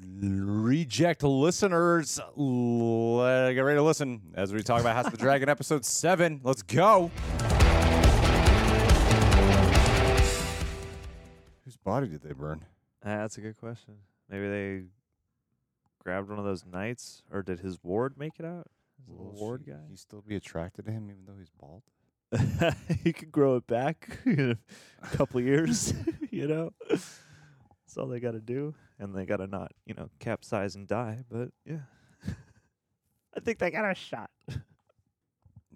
reject listeners, let, get ready to listen as we talk about House of the Dragon episode seven. Let's go. Whose body did they burn? Uh, that's a good question. Maybe they grabbed one of those knights, or did his ward make it out? His little ward she- guy. He still be attracted to him even though he's bald? he could grow it back in a couple of years, you know. That's all they got to do, and they got to not, you know, capsize and die. But yeah, I think they got a shot.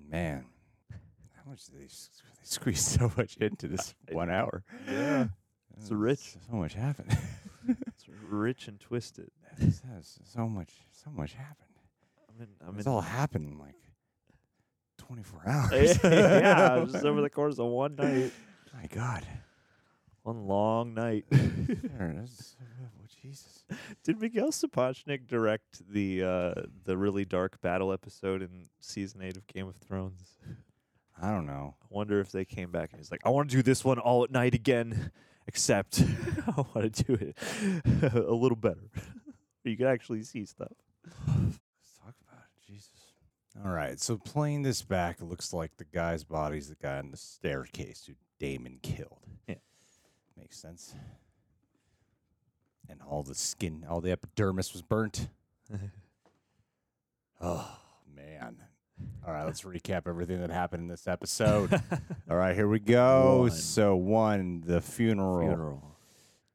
Man, how much did they, s- they squeeze so much into this one hour? Yeah. Uh, it's rich. So much happened. It's rich and twisted. So much, so much happened. I'm in. I'm It's in. all happened in like 24 hours. yeah, just over the course of one night, My God. One long night. There it is. Oh, Jesus. Did Miguel Sapochnik direct the uh, the really dark battle episode in season eight of Game of Thrones? I don't know. I wonder if they came back and he's like, I want to do this one all at night again, except I want to do it a little better. you can actually see stuff. Let's talk about it. Jesus. All right. So playing this back, it looks like the guy's body's the guy on the staircase who Daemon killed. Makes sense. And all the skin, all the epidermis was burnt. Oh, man. All right, let's recap everything that happened in this episode. All right, here we go. One. So, one, the funeral. Funeral.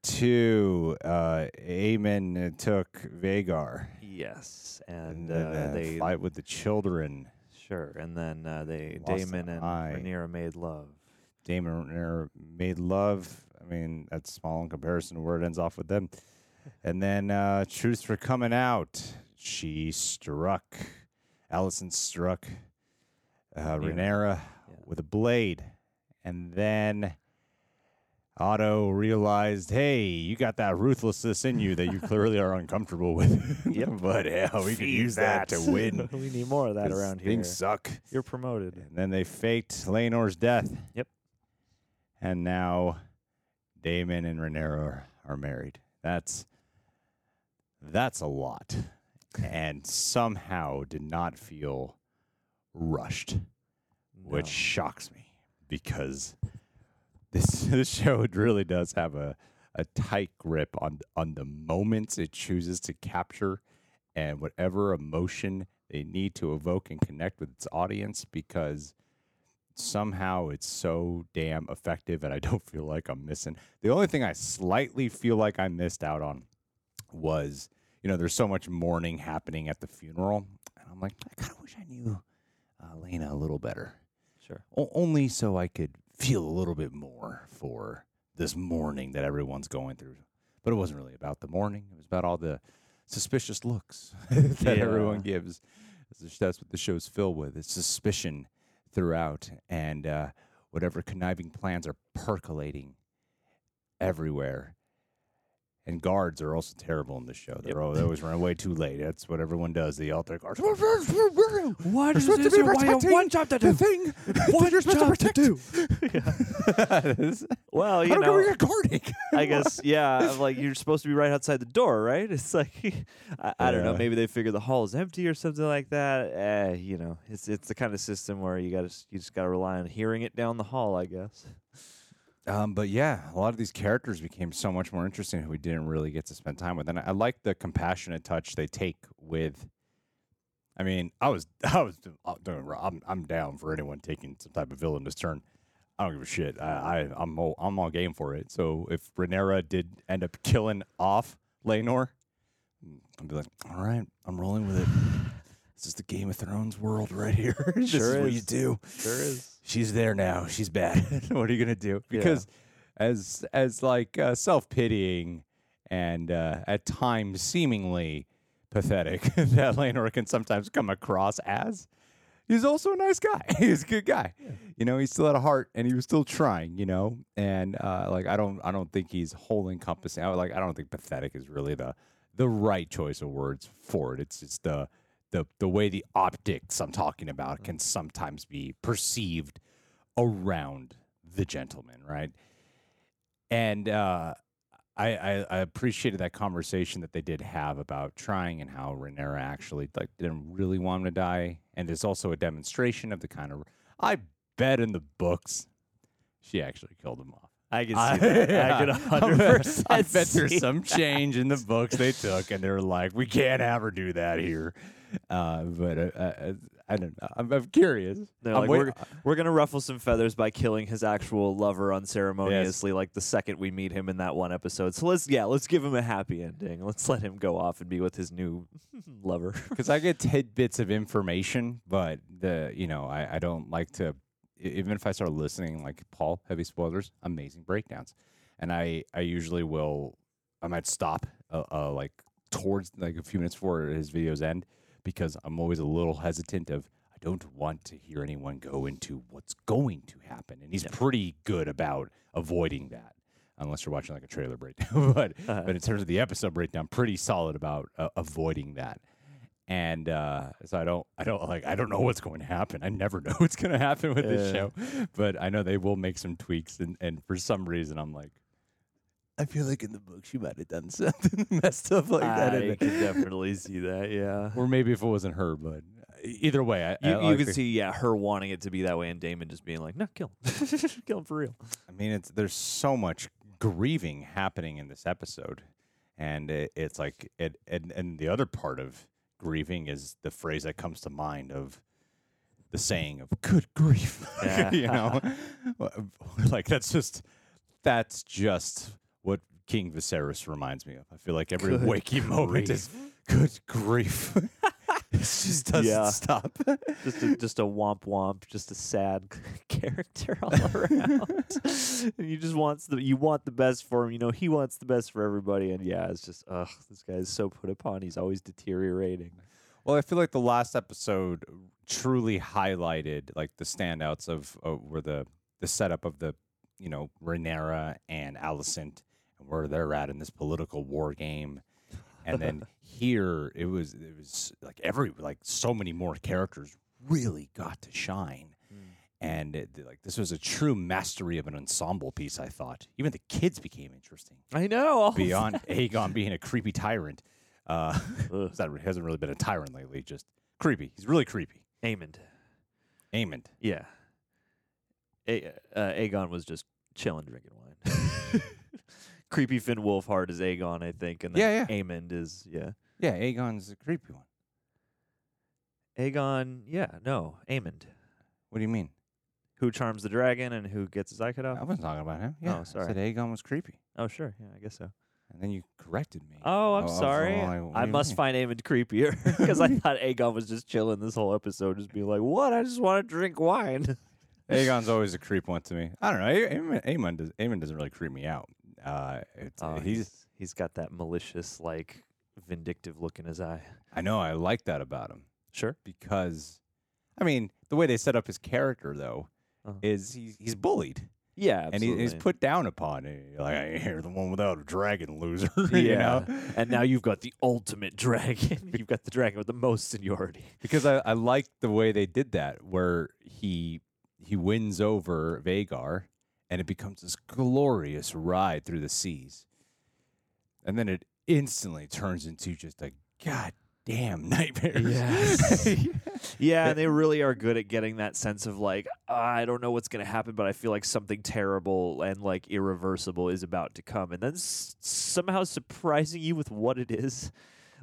Two, uh, Aemond took Vhagar. Yes, And and uh, a they fight with the children. sure, and then uh, they Lost Daemon an and eye. Rhaenyra made love. Daemon and Rhaenyra made love. I mean, that's small in comparison to where it ends off with them. And then uh, truths were coming out. She struck, Alicent struck uh. Rhaenyra Yeah. with a blade. And then Otto realized, hey, you got that ruthlessness in you that you clearly are uncomfortable with. Yep. but hell, we could use that, to win. we need more of that around here. Things suck. You're promoted. And then they faked Laenor's death. Yep. And now Daemon and Rhaenyra are, are married. That's that's a lot. and somehow did not feel rushed, which shocks me because this this show really does have a a tight grip on on the moments it chooses to capture and whatever emotion they need to evoke and connect with its audience because somehow it's so damn effective and I don't feel like I'm missing. The only thing I slightly feel like I missed out on was, you know, there's so much mourning happening at the funeral. And I'm like, I kind of wish I knew uh, Laena a little better. Sure. O- only so I could feel a little bit more for this mourning that everyone's going through. But it wasn't really about the mourning. It was about all the suspicious looks that everyone gives. That's that's what the show's filled with. It's suspicion throughout, and uh, whatever conniving plans are percolating everywhere. And guards are also terrible in this show. They're Yep. al- they always run way too late. That's what everyone does. They alter guards. What You're supposed to be protecting job to the thing that you're supposed to protect. Well, you I know know, where you're guarding. I guess yeah, like you're supposed to be right outside the door, right? It's like I, I don't know, maybe they figure the hall is empty or something like that. Eh, you know, it's it's the kind of system where you got to you just got to rely on hearing it down the hall, I guess. Um, but yeah, a lot of these characters became so much more interesting who we didn't really get to spend time with. And I, I like the compassionate touch they take with. I mean, I was, I was, uh, I'm, I'm down for anyone taking some type of villainous turn. I don't give a shit. I, I I'm, all, I'm all game for it. So if Rhaenyra did end up killing off Laenor, I'd be like, all right, I'm rolling with it. This is the Game of Thrones world right here. this Sure is what you do Sure is. she's there now. She's bad. what are you gonna do? Yeah. Because as as like uh, self pitying and uh, at times seemingly pathetic that Laenor can sometimes come across as, he's also a nice guy. he's a good guy. You know, he still had a heart and he was still trying. You know, and uh, like I don't I don't think he's whole encompassing. I would, like I don't think pathetic is really the the right choice of words for it. It's just the the the way the optics I'm talking about can sometimes be perceived around the gentleman, right? And uh, I, I, I appreciated that conversation that they did have about trying and how Rhaenyra actually like didn't really want him to die, and there's also a demonstration of the kind of I bet in the books she actually killed him off. I can see that. yeah. I can I hundred bet- percent. I bet there's some change in the books they took, and they're like, we can't have her do that here. Uh, but uh, uh, I don't know. I'm, I'm curious. They're I'm like, we're, we're gonna ruffle some feathers by killing his actual lover unceremoniously, like the second we meet him in that one episode. So let's, yeah, let's give him a happy ending. Let's let him go off and be with his new lover. because I get tidbits of information, but the you know I, I don't like to even if I start listening like Paul heavy spoilers, amazing breakdowns, and I I usually will I might stop uh, uh like towards like a few minutes before his videos end because I'm always a little hesitant of I don't want to hear anyone go into what's going to happen, and he's Yeah. pretty good about avoiding that. Unless you're watching like a trailer breakdown, but Uh-huh. but in terms of the episode breakdown, pretty solid about uh, avoiding that and uh, so I don't, I don't like, I don't know what's going to happen. I never know what's going to happen with this Yeah. show, but I know they will make some tweaks, and and for some reason, I'm like, I feel like in the books she might have done something messed up like that, in I it. can definitely see that. Yeah. or maybe if it wasn't her, but uh, either way, I, You, I you like can the- see, yeah, her wanting it to be that way, and Daemon just being like, "No, kill him, kill him for real." I mean, it's there's so much grieving happening in this episode, and it, it's like it, and and the other part of grieving is the phrase that comes to mind of the saying of "good grief," you know, like that's just that's just what King Viserys reminds me of. I feel like every Good waking moment is good grief. it just doesn't Yeah. stop. just a, just a womp womp, just a sad character all around. and you just wants the you want the best for him. You know he wants the best for everybody. And yeah, it's just ugh, this guy is so put upon. He's always deteriorating. Well, I feel like the last episode truly highlighted like the standouts of uh, where the the setup of the you know Rhaenyra and Alicent and where they're at in this political war game, and then here it was it was like every like so many more characters really got to shine. And it, like this was a true mastery of an ensemble piece. I thought even the kids became interesting I know. all beyond. Aegon being a creepy tyrant, uh, that hasn't really been a tyrant lately. Just creepy. He's really creepy. Aemond. Aemond. Yeah. A- uh, Aegon was just chilling, drinking wine. Creepy Finn Wolfhard is Aegon, I think, and then Yeah, Aemond is yeah. Yeah, Aegon's the creepy one. Aegon, yeah, no, Aemond, What do you mean? who charms the dragon and who gets his eye cut I off. wasn't talking about him. Yeah, Oh, I sorry. said Aegon was creepy, Oh, sure, yeah, I guess so. and then you corrected me. Oh, I'm oh, oh, oh, I was sorry. like, what do I you must mean? find Aemond creepier because I thought Aegon was just chilling this whole episode, just being like, "What? I just want to drink wine." Aegon's always a creep one to me. I don't know. A- Aemond, Aemond, does, Aemond doesn't really creep me out. Uh, it's, Oh, he's. he's got that malicious, like vindictive look in his eye. I know. I like that about him Sure. because, I mean, the way they set up his character though Uh-huh. is he's he's bullied. Yeah, and he, he's put down upon. You're Like I hear the one without a dragon loser. yeah. you know, and now you've got the ultimate dragon. you've got the dragon with the most seniority. because I, I like the way they did that, where he he wins over Vhagar, and it becomes this glorious ride through the seas, and then it instantly turns into just a goddamn nightmare. Yes. Yeah, and they really are good at getting that sense of like, I don't know what's going to happen, but I feel like something terrible and like irreversible is about to come, and then s- somehow surprising you with what it is.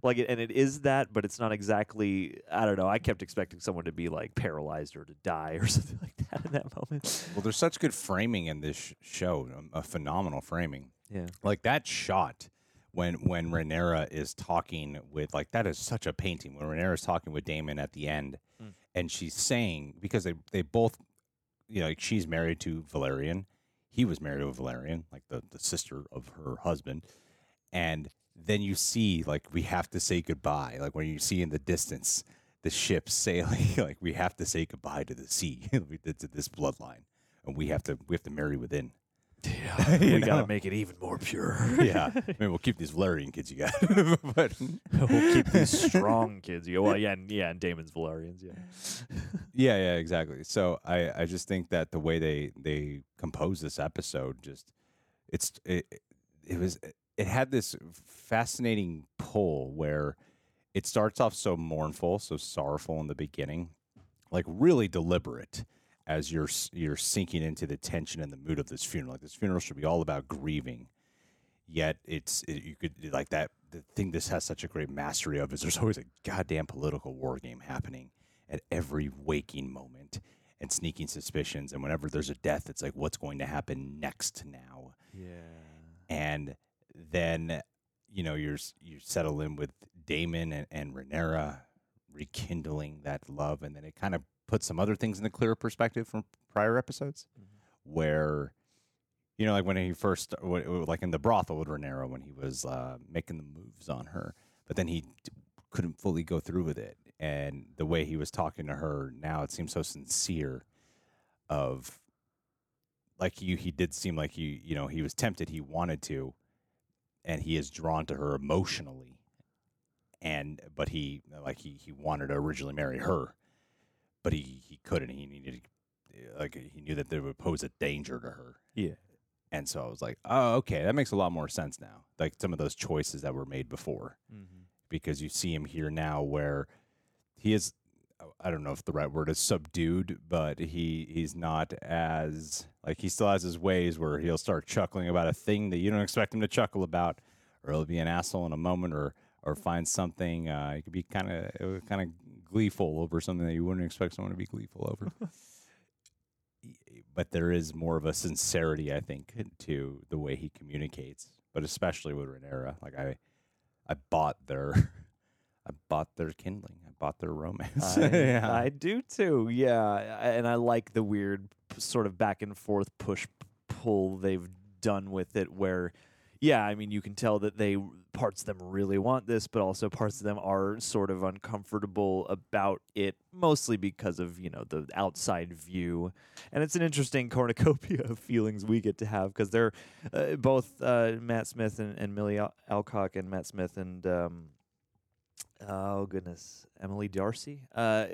Like, it, and it is that, but it's not exactly. I don't know. I kept expecting someone to be like paralyzed or to die or something like that in that moment. well, there's such good framing in this sh- show, um, a phenomenal framing. Yeah. like that shot when when Rhaenyra is talking with like that is such a painting when Rhaenyra is talking with Daemon at the end Mm. and she's saying because they they both you know like she's married to Velaryon he was married to a Velaryon like the the sister of her husband and then you see like we have to say goodbye like when you see in the distance the ship sailing like we have to say goodbye to the sea to this bloodline and we have to we have to marry within Yeah. We gotta make it even more pure. yeah. I mean, we'll keep these Velaryon kids you got, but we'll keep these strong kids. You go, well, yeah, and, yeah, and Daemon's Velaryons, yeah. yeah, yeah, exactly. So I, I just think that the way they they compose this episode, just it's it, it was it had this fascinating pull where it starts off so mournful, so sorrowful in the beginning, like really deliberate as you're you're sinking into the tension and the mood of this funeral. Like this funeral should be all about grieving, yet it's it, you could like that. The thing this has such a great mastery of is there's always a goddamn political war game happening at every waking moment and sneaking suspicions. And whenever there's a death, it's like what's going to happen next now Yeah. and then you know you're you settle in with Daemon and, and Rhaenyra rekindling that love, and then it kind of puts some other things in the clearer perspective from prior episodes, where you know like when he first wh- like in the brothel with Rhaenyra when he was uh, making the moves on her, but then he couldn't fully go through with it, and the way he was talking to her now it seems so sincere of like you he did seem like he you know he was tempted he wanted to and he is drawn to her emotionally. And but he like he he wanted to originally marry her but he he couldn't. He needed like he knew that they would pose a danger to her. Yeah. and so i was like oh okay that makes a lot more sense now. Like some of those choices that were made before. Mm-hmm. because you see him here now where he is I don't know if the right word is subdued, but he he's not as like he still has his ways where he'll start chuckling about a thing that you don't expect him to chuckle about, or he'll be an asshole in a moment, or or find something. Uh, he could be kind of kind of gleeful over something that you wouldn't expect someone to be gleeful over. but there is more of a sincerity, I think, to the way he communicates. But especially with Rhaenyra, like I, I bought their, I bought their kindling. Bought their romance. I, yeah. I do too. Yeah, and I like the weird sort of back and forth push pull they've done with it. Where, yeah, I mean, you can tell that they parts of them really want this, but also parts of them are sort of uncomfortable about it, mostly because of you know the outside view. And it's an interesting cornucopia of feelings we get to have because they're uh, both uh, Matt Smith and, and Milly Al- Alcock and Matt Smith and. Um, oh goodness, Emily D'Arcy. Uh,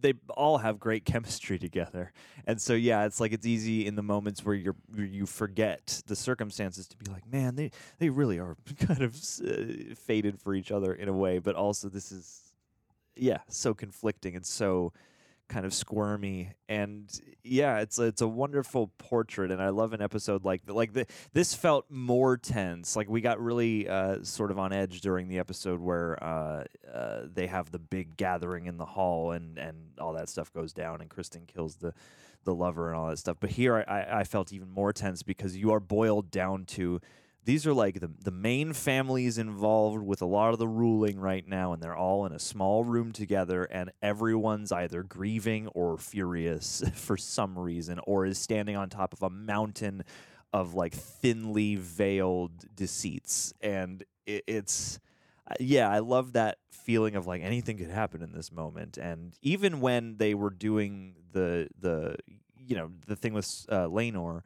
they all have great chemistry together, and so yeah, it's like it's easy in the moments where you're where you forget the circumstances to be like, man, they they really are kind of uh, fated for each other in a way, but also this is yeah so conflicting and so kind of squirmy and yeah it's it's a wonderful portrait and i love an episode like like the, this felt more tense like we got really uh, sort of on edge during the episode where uh, uh, they have the big gathering in the hall and and all that stuff goes down and Criston kills the the lover and all that stuff but here i i I felt even more tense because you are boiled down to these are like the the main families involved with a lot of the ruling right now and they're all in a small room together and everyone's either grieving or furious for some reason or is standing on top of a mountain of like thinly veiled deceits. And it, it's uh, yeah i love that feeling of like anything could happen in this moment. And even when they were doing the the you know the thing with uh, uh,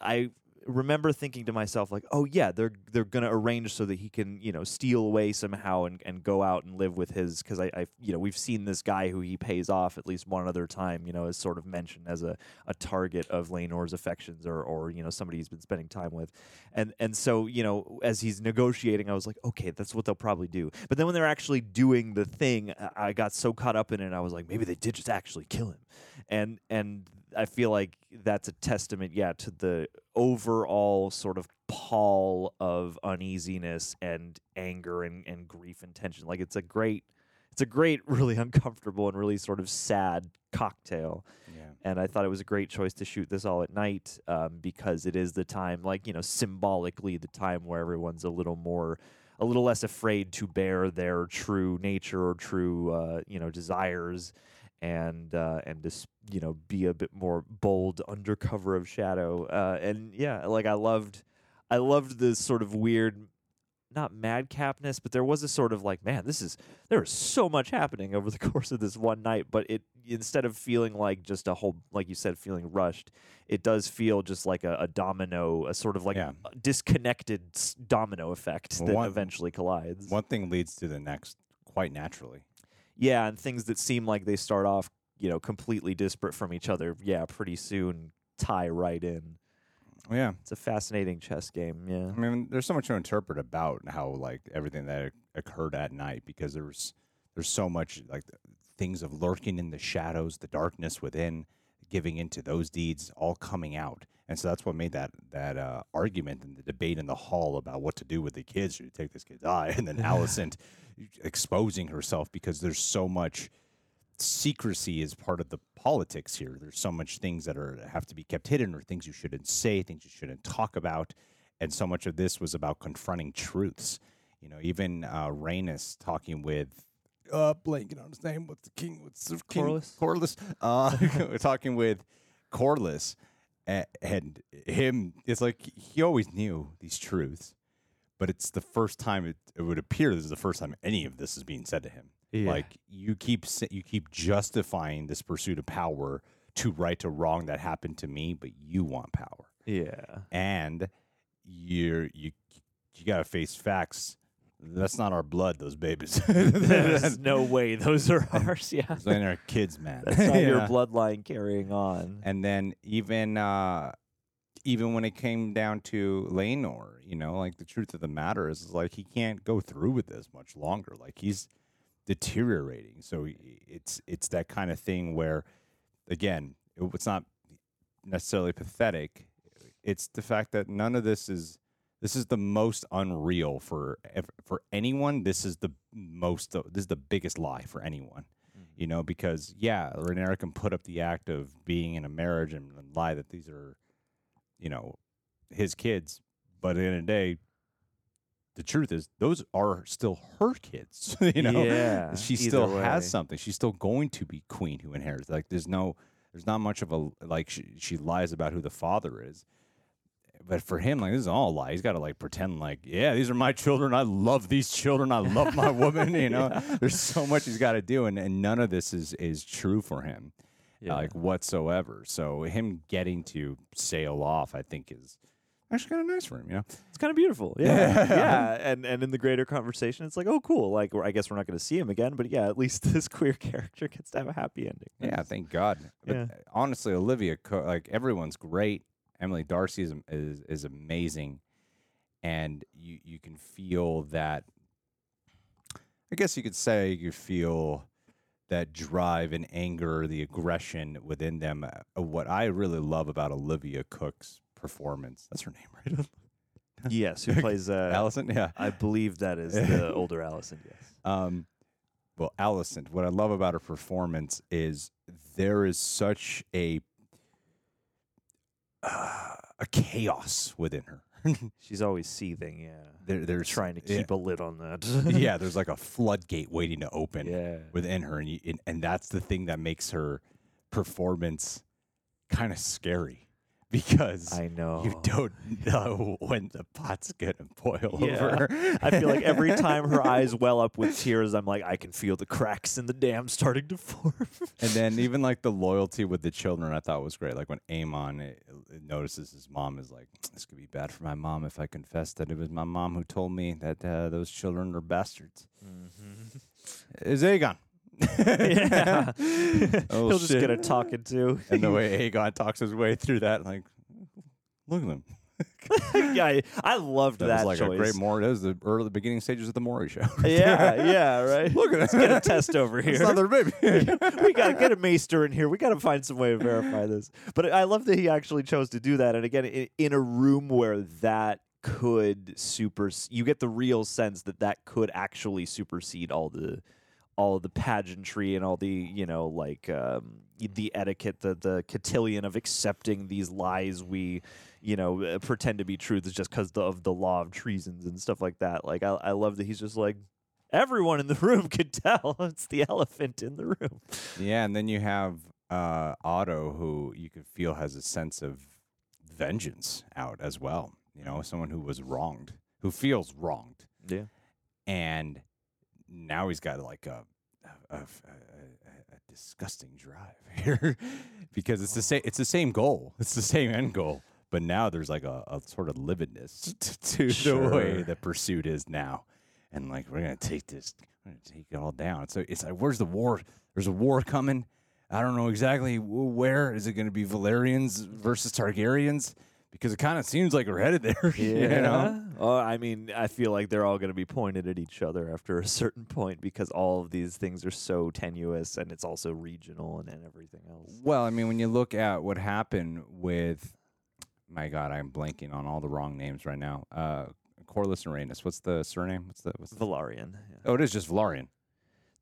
I remember thinking to myself like, "Oh yeah, they're they're gonna arrange so that he can you know steal away somehow and, and go out and live with his because I, I you know we've seen this guy who he pays off at least one other time you know is sort of mentioned as a, a target of Laenor's affections or or you know somebody he's been spending time with, and and so you know as he's negotiating, I was like, okay, that's what they'll probably do. But then when they're actually doing the thing, I- got so caught up in it, I was like, maybe they did just actually kill him, and and I feel like that's a testament, yeah, to the overall sort of pall of uneasiness and anger and, and grief and tension. Like it's a great, it's a great, really uncomfortable and really sort of sad cocktail. yeah. And I thought it was a great choice to shoot this all at night um, because it is the time, like you know, symbolically the time where everyone's a little more. A little less afraid to bear their true nature or true, uh, you know, desires, and uh, and just you know be a bit more bold under cover of shadow. Uh, and yeah, like I loved, I loved this sort of weird, not madcapness, but there was a sort of like, man, this is there is so much happening over the course of this one night. But it instead of feeling like just a whole, like you said, feeling rushed, it does feel just like a, a domino, a sort of like Yeah. disconnected domino effect Well, that one- eventually collides. One thing leads to the next quite naturally. Yeah, and things that seem like they start off, you know, completely disparate from each other, yeah, pretty soon tie right in. Yeah. It's a fascinating chess game. Yeah. I mean, there's so much to interpret about how like everything that occurred at night because there's there's so much like things of lurking in the shadows, the darkness within, giving into those deeds, all coming out, and so that's what made that that uh, argument and the debate in the hall about what to do with the kids. Should you take this kid's eye? And then Alicent exposing herself because there's so much secrecy is part of the politics here. There's so much things that are have to be kept hidden, or things you shouldn't say, things you shouldn't talk about, and so much of this was about confronting truths. You know, even uh, Rhaenys talking with uh, blanking on his name. What's the king? What's the king? Corlys? Corlys. Uh, we're talking with Corlys, and, and him. It's like he always knew these truths, but it's the first time it, it would appear this is the first time any of this is being said to him. Yeah. Like you keep you keep justifying this pursuit of power to right a wrong that happened to me, but you want power, Yeah. and you're you you gotta face facts. That's not our blood, those babies. There's no way those are ours. Yeah. Those ain't our kids, man. That's not your bloodline carrying on. And then even uh even when it came down to Laenor, you know, like the truth of the matter is, is like he can't go through with this much longer. Like he's deteriorating. So it's it's that kind of thing where again, it, it's not necessarily pathetic. It's the fact that none of this is this is the most unreal for for anyone. This is the most this is the biggest lie for anyone mm-hmm. you know, because yeah, Rhaenyra can put up the act of being in a marriage and, and lie that these are, you know, his kids, but at the end of the day, the truth is those are still her kids. you know, Yeah, she still way. has something. She's still going to be queen who inherits. Like there's no, there's not much of a like she, she lies about who the father is. But for him, like this is all a lie. He's got to like pretend like, yeah, these are my children. I love these children. I love my woman. You know, there's so much he's got to do, and, and none of this is is true for him, Yeah. like whatsoever. So him getting to sail off, I think, is actually kind of nice for him. You know, It's kind of beautiful. Yeah. yeah. And and in the greater conversation, it's like, oh, cool. Like, I guess we're not going to see him again, but yeah, at least this queer character gets to have a happy ending. yeah, thank God. But Yeah. uh, honestly, Olivia, Co- like everyone's great. Emily D'Arcy is, is is amazing, and you you can feel that. I guess you could say you feel that drive and anger, the aggression within them. Uh, what I really love about Olivia Cooke's performance. That's her name, right? Yes. Who plays, uh, Alicent. Yeah. I believe that is the older Alicent. Yes. Um, well, Alicent, what I love about her performance is there is such a uh, a chaos within her. She's always seething. Yeah. they're, they're Trying to yeah, keep a lid on that. yeah, there's like a floodgate waiting to open yeah. within her, and, you, and and that's the thing that makes her performance kind of scary because I know. you don't know when the pot's gonna boil Yeah. over. I feel like every time her eyes well up with tears, I'm like, I can feel the cracks in the dam starting to form. And then even like the loyalty with the children, I thought was great. Like when Aemond eh, notices his mom is like, "This could be bad for my mom if I confess that it was my mom who told me that uh, those children are bastards." Is Aegon? Yeah. Oh, He'll just shit. get a talking to. and the way Aegon talks his way through that, like, look at them. yeah, I- I loved That, that, was like choice. a great Maury. That was the early beginning stages of the Maury show. yeah, yeah, right. Look at Let's get a test over It's here. not their baby. we gotta get a maester in here. We gotta find some way to verify this. But I love that he actually chose to do that. And again, in, in a room where that could super, you get the real sense that that could actually supersede all the, all the pageantry and all the you know like um, the etiquette, the the cotillion of accepting these lies we you know uh, pretend to be truths just because of the law of treasons and stuff like that. Like I, I love that he's just like. Everyone in the room could tell it's the elephant in the room. Yeah, and then you have uh, Otto, who you could feel has a sense of vengeance out as well. You know, someone who was wronged, who feels wronged, Yeah. and now he's got like a a, a, a, a disgusting drive here because it's the oh. same. It's the same goal. It's the same end goal. But now there's like a, a sort of lividness to the way the pursuit is now, and like we're gonna take this, we're gonna take it all down. So it's like, where's the war? There's a war coming. I don't know exactly where. Is it going to be Velaryons versus Targaryens? Because it kind of seems like we're headed there. Yeah. You know? Oh, I mean, I feel like they're all going to be pointed at each other after a certain point because all of these things are so tenuous and it's also regional and, and everything else. Well, I mean, when you look at what happened with, my God, I'm blanking on all the wrong names right now. Uh, Corlys and Rhaenys. What's the surname? What's the? What's Velaryon. Yeah. oh, it is just Velaryon.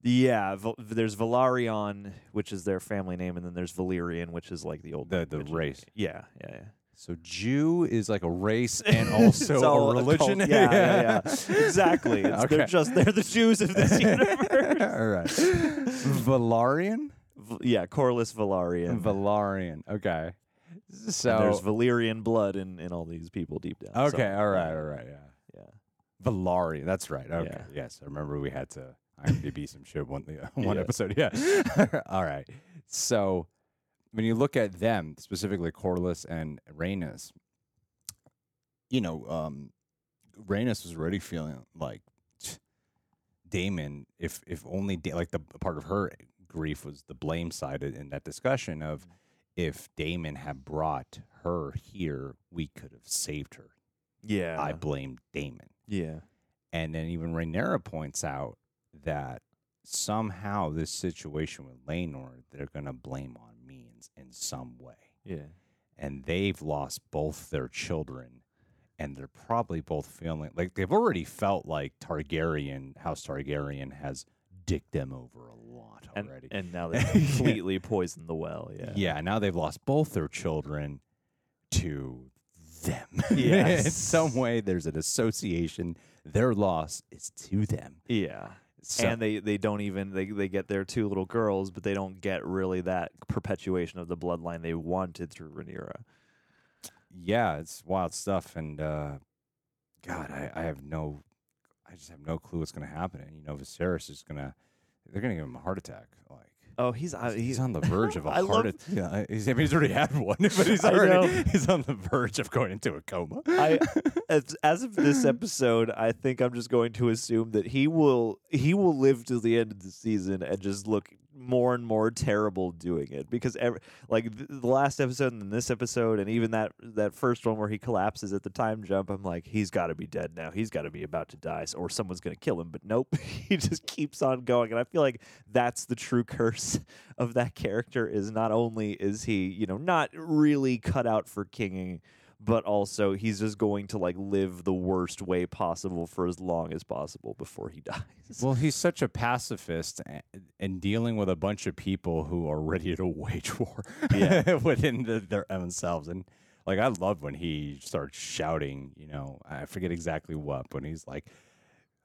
Yeah, Val- there's Velaryon, which is their family name, and then there's Valyrian, which is like the old The- the race. Yeah, yeah, yeah. So Jew is like a race and also a religion. cult- Yeah, yeah, yeah. exactly. It's, They're just they're the Jews of this universe. all right. Velaryon. V- yeah, Corlys Velaryon. Velaryon. Okay. So and there's Valyrian blood in, in all these people deep down. so, okay. all right, all right, Yeah. Yeah. Valari. That's right. Okay. Yeah. Yes, I remember we had to IMDb some shit one the- one Yeah. episode. Yeah. All right. So when you look at them specifically, Corlys and Rhaenys, you know, um, Rhaenys was already feeling like Daemon. If if only da- like the part of her grief was the blame side in that discussion of if Daemon had brought her here, we could have saved her. Yeah. I blame Daemon. yeah. And then even Rhaenyra points out that somehow this situation with Laenor, they're going to blame on in some way. Yeah. And they've lost both their children, and they're probably both feeling like they've already felt like Targaryen, House Targaryen has dicked them over a lot And already. and now they've completely poisoned the well. Yeah. yeah, now they've lost both their children to them. Yeah. in some way, there's an association. Their loss is to them. Yeah. So, and they, they don't even they, they get their two little girls, but they don't get really that perpetuation of the bloodline they wanted through Rhaenyra. yeah, it's wild stuff. And uh, God, I, I have no, I just have no clue what's going to happen. And you know, Viserys is going to, they're going to give him a heart attack. Like Oh, he's uh, he's, he's on the verge of a I heart love- attack. Yeah, he's, I mean, he's already had one, but he's already he's on the verge of going into a coma. I as, as of this episode, I think I'm just going to assume that he will he will live to the end of the season and just look more and more terrible doing it because every, like th- the last episode and then this episode and even that that first one where he collapses at the time jump I'm like he's got to be dead now. He's got to be about to die or someone's going to kill him but nope. He just keeps on going. And I feel like that's the true curse of that character is not only is he you know not really cut out for kinging but also he's just going to like live the worst way possible for as long as possible before he dies. Well, he's such a pacifist and dealing with a bunch of people who are ready to wage war Yeah. within the, their themselves. And like, I love when he starts shouting, you know, I forget exactly what, but he's like,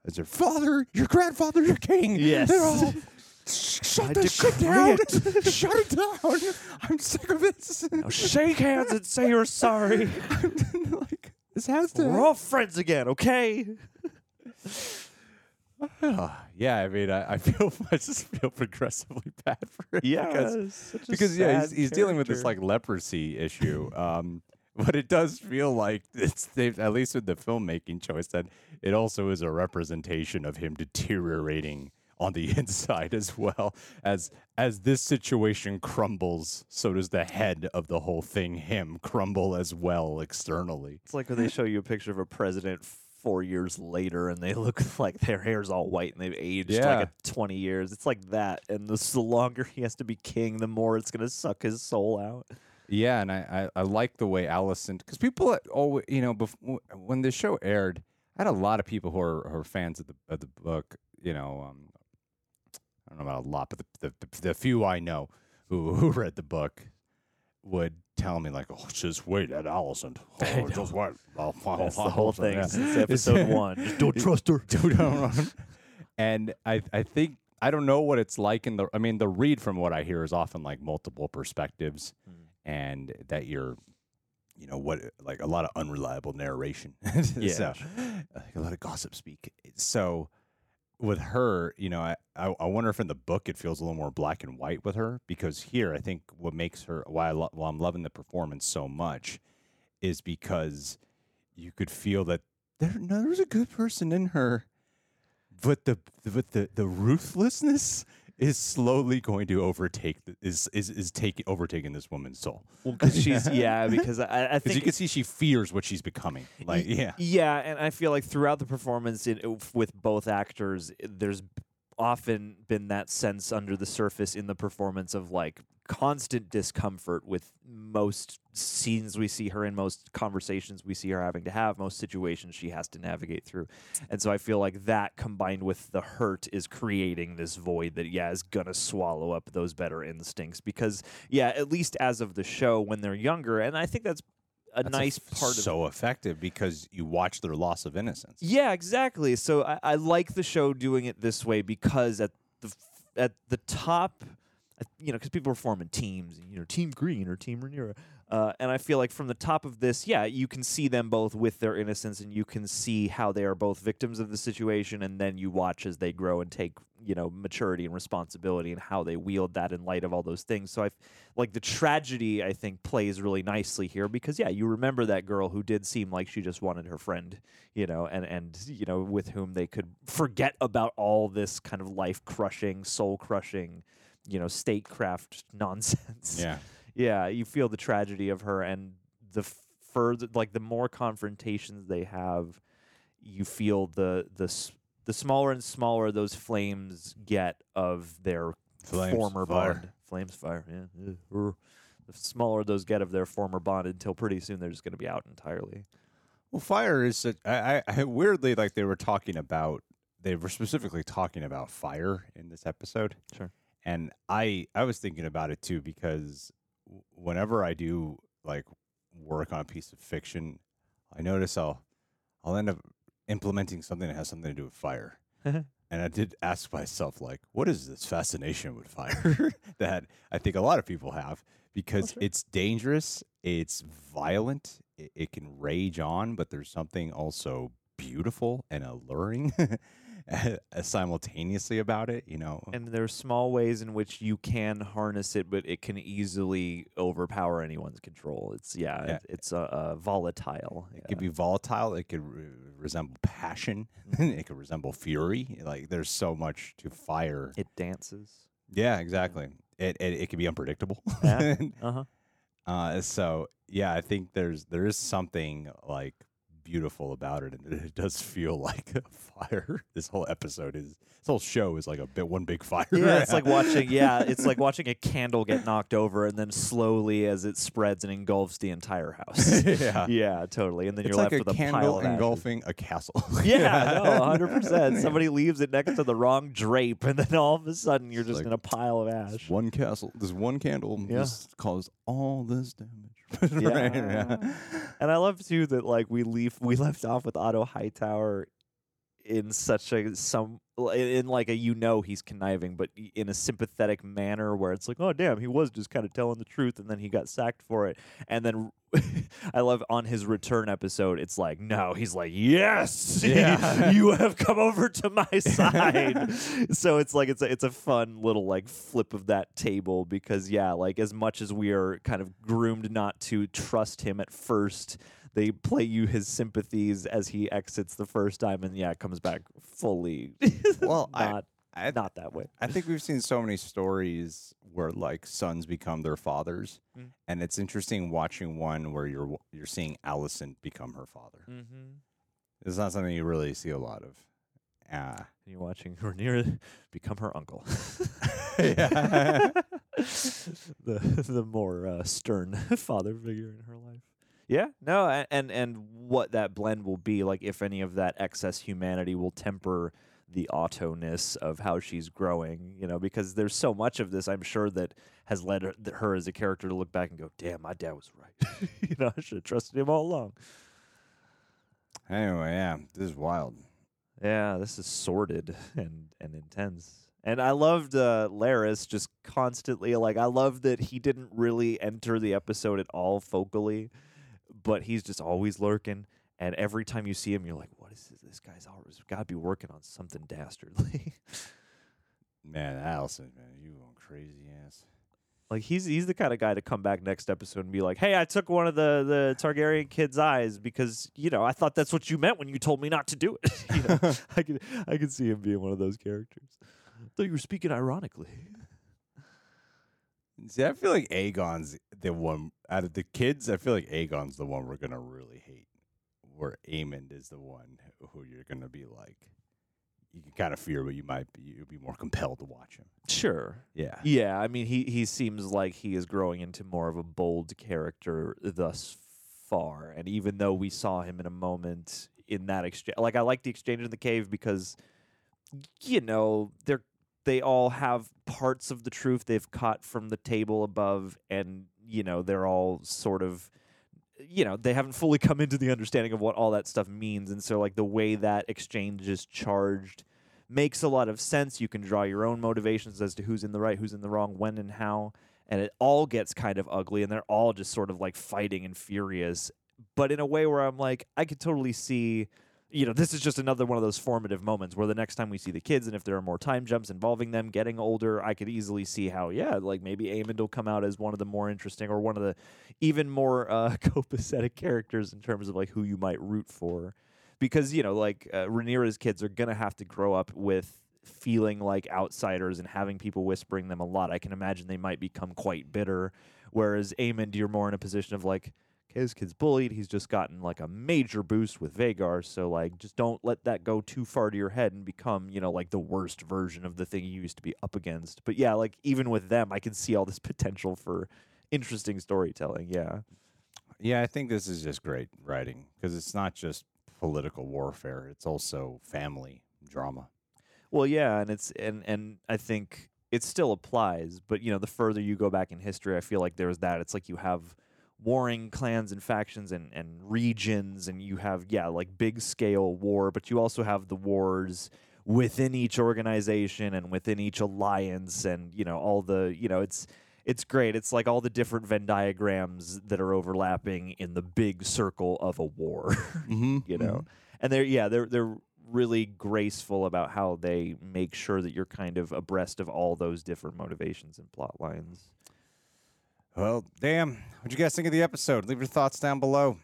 is your father, your grandfather, your king? Yes. They're all, "Sh- Shut I the shit down. it." Shut it down. I'm sick of this. Now shake hands and say you're sorry. like, this has to We're all friends again, okay? yeah, I mean, I, I feel I just feel progressively bad for him because it's such a because yeah, he's, he's dealing with this like leprosy issue. Um, but it does feel like it's at least with the filmmaking choice that it also is a representation of him deteriorating on the inside as well as as this situation crumbles. So does the head of the whole thing him crumble as well externally. It's like when they show you a picture of a president four years later and they look like their hair's all white and they've aged Yeah. like a 20 years. It's like that. And the, the longer he has to be king, the more it's going to suck his soul out. Yeah, and I, I, I like the way Alicent because people always you know bef- when the show aired, I had a lot of people who are, who are fans of the of the book. You know, um, I don't know about a lot, but the the, the few I know who who read the book would tell me like, "Oh, just wait at Alicent. Oh, just wait." Oh, That's the whole thing yeah. since episode one. Just don't trust her. Dude, don't and I I think I don't know what it's like in the I mean the read from what I hear is often like multiple perspectives mm. and that you're you know what like a lot of unreliable narration. Yeah. so, like a lot of gossip speak. So with her, you know, I, I wonder if in the book it feels a little more black and white with her because here I think what makes her why I lo- why I'm loving the performance so much is because you could feel that there no, there's a good person in her, but the but the the ruthlessness is slowly going to overtake the, is is is taking overtaking this woman's soul. Well, because she's yeah, because I, I think you can see she fears what she's becoming. Like yeah, Yeah, and I feel like throughout the performance in, with both actors, there's often been that sense under the surface in the performance of like constant discomfort with most scenes we see her in, most conversations we see her having to have, most situations she has to navigate through. And so I feel like that combined with the hurt is creating this void that, yeah, is going to swallow up those better instincts. Because, yeah, at least as of the show when they're younger, and I think that's a That's nice part of so effective because you watch their loss of innocence. yeah, exactly. So I, I like the show doing it this way because at the f- at the top, you know, because people are forming teams, you know, Team Green or Team Rhaenyra, uh, and I feel like from the top of this, yeah, you can see them both with their innocence, and you can see how they are both victims of the situation, and then you watch as they grow and take, you know, maturity and responsibility, and how they wield that in light of all those things. So I, like the tragedy, I think plays really nicely here because yeah, you remember that girl who did seem like she just wanted her friend, you know, and and you know with whom they could forget about all this kind of life crushing, soul crushing, you know, statecraft nonsense. Yeah. Yeah, you feel the tragedy of her and the further like the more confrontations they have, you feel the the the smaller and smaller those flames get of their Flames, former fire. bond. Flames, fire. Yeah. The smaller those get of their former bond, until pretty soon they're just going to be out entirely. Well, fire is such, I, weirdly like they were talking about they were specifically talking about fire in this episode. Sure. And I I was thinking about it too because whenever I do like work on a piece of fiction, I notice I'll I'll end up implementing something that has something to do with fire. Uh-huh. And I did ask myself, like, what is this fascination with fire that I think a lot of people have? Because it's dangerous, it's violent, it, it can rage on, but there's something also beautiful and alluring simultaneously about it. You know, and there are small ways in which you can harness it, but it can easily overpower anyone's control. It's yeah, Yeah. It, it's uh, uh, volatile. it could be volatile, it could re- resemble passion, it could resemble fury. Like, there's so much to fire. It dances. yeah, exactly. It, it, it can be unpredictable. Yeah. Uh huh. Uh, so yeah, I think there's there is something like beautiful about it, and it does feel like a fire. This whole episode is this whole show is like a bit one big fire. Yeah, it's like watching. Yeah, it's like watching a candle get knocked over, and then slowly, as it spreads and engulfs the entire house. yeah. yeah, totally. And then It's you're like left a with a pile candle of ashes. engulfing a castle. Yeah, no, hundred percent. Somebody leaves it next to the wrong drape, and then all of a sudden you're just like- in a pile of ash. one castle. This one candle Yeah. just caused all this damage. Yeah. Right, yeah. And I love too that like we leave we left off with Otto Hightower in such a some in like a you know he's conniving, but in a sympathetic manner where it's like, oh damn, he was just kind of telling the truth, and then he got sacked for it. And then I love on his return episode, it's like, no, he's like, yes, Yeah. you have come over to my side. so it's like it's a, it's a fun little like flip of that table because yeah, like as much as we are kind of groomed not to trust him at first, they play you his sympathies as he exits the first time, and yeah, comes back fully. Well, I- not I, not that way. I think we've seen so many stories where like sons become their fathers, Mm. and it's interesting watching one where you're you're seeing Alicent become her father. Mm-hmm. It's not something you really see a lot of. Ah, And you're watching Rhaenyra become her uncle. Yeah. the the more uh, stern father figure in her life. Yeah, no, a- and and what that blend will be like, if any of that excess humanity will temper the auto-ness of how she's growing, you know, because there's so much of this, I'm sure that has led her, her as a character to look back and go, "Damn, my dad was right. you know, I should have trusted him all along." anyway, yeah, this is wild. Yeah, this is sordid and and intense. And I loved uh, Larys just constantly like I love that he didn't really enter the episode at all focally, but he's just always lurking. And every time you see him, you're like, "What is this? This guy's always got to be working on something dastardly." Man, Alicent, man, you going crazy ass. like he's he's the kind of guy to come back next episode and be like, "Hey, I took one of the the Targaryen kid's eyes because you know I thought that's what you meant when you told me not to do it." you know, I can I can see him being one of those characters. Thought you were speaking ironically. See, I feel like Aegon's the one out of the kids. I feel like Aegon's the one we're gonna really hate. Where Aemond is the one who you're gonna be like, you can kind of fear, but you might be you'll be more compelled to watch him. Sure. Yeah, Yeah, I mean he he seems like he is growing into more of a bold character thus far. And even though we saw him in a moment in that exchange like I like the exchange in the cave because you know, they're they all have parts of the truth they've caught from the table above and you know, they're all sort of you know, they haven't fully come into the understanding of what all that stuff means and so like the way that exchange is charged makes a lot of sense. You can draw your own motivations as to who's in the right, who's in the wrong, when and how. And it all gets kind of ugly, and they're all just sort of like fighting and furious, but in a way where I'm like, I could totally see, you know, this is just another one of those formative moments where the next time we see the kids, and if there are more time jumps involving them getting older, I could easily see how, yeah, like maybe Aemond will come out as one of the more interesting or one of the even more uh, copacetic characters in terms of like who you might root for because you know like uh, Rhaenyra's kids are gonna have to grow up with feeling like outsiders and having people whispering them a lot. I can imagine they might become quite bitter. Whereas Aemond, you're more in a position of like, this kid's bullied. He's just gotten like a major boost with Vhagar. So like, just don't let that go too far to your head and become you know like the worst version of the thing you used to be up against. But yeah, like even with them, I can see all this potential for interesting storytelling. Yeah. yeah. I think this is just great writing because it's not just political warfare; it's also family drama. Well, yeah, and it's and and I think it still applies, but you know, the further you go back in history, I feel like there's that. It's like you have warring clans and factions and and regions, and you have yeah, like big scale war, but you also have the wars within each organization and within each alliance, and you know all the you know it's it's great. It's like all the different Venn diagrams that are overlapping in the big circle of a war. Mm-hmm. you know and they're yeah they're they're really graceful about how they make sure that you're kind of abreast of all those different motivations and plot lines Well, damn. What'd you guys think of the episode? Leave your thoughts down below.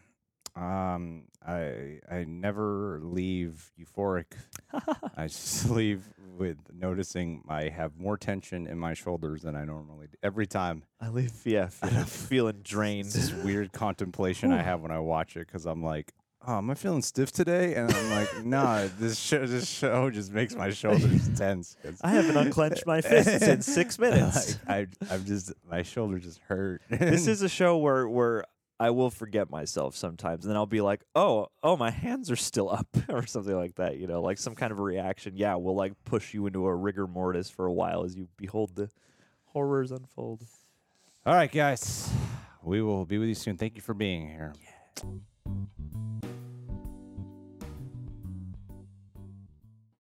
Um, I I never leave euphoric. I just leave with noticing I have more tension in my shoulders than I normally do. Every time. i leave yeah feeling, feeling It's drained this weird contemplation I have when I watch it because I'm like, oh, am I feeling stiff today? And I'm like, nah, this show, this show just makes my shoulders tense. i haven't unclenched my fists in six minutes Like, I, I'm just, my shoulders just hurt. this is a show where where I will forget myself sometimes, and then I'll be like, "Oh, oh, my hands are still up," or something like that. You know, like some kind of a reaction. Yeah, will like push you into a rigor mortis for a while as you behold the horrors unfold. All right, guys. We will be with you soon. Thank you for being here. Yeah.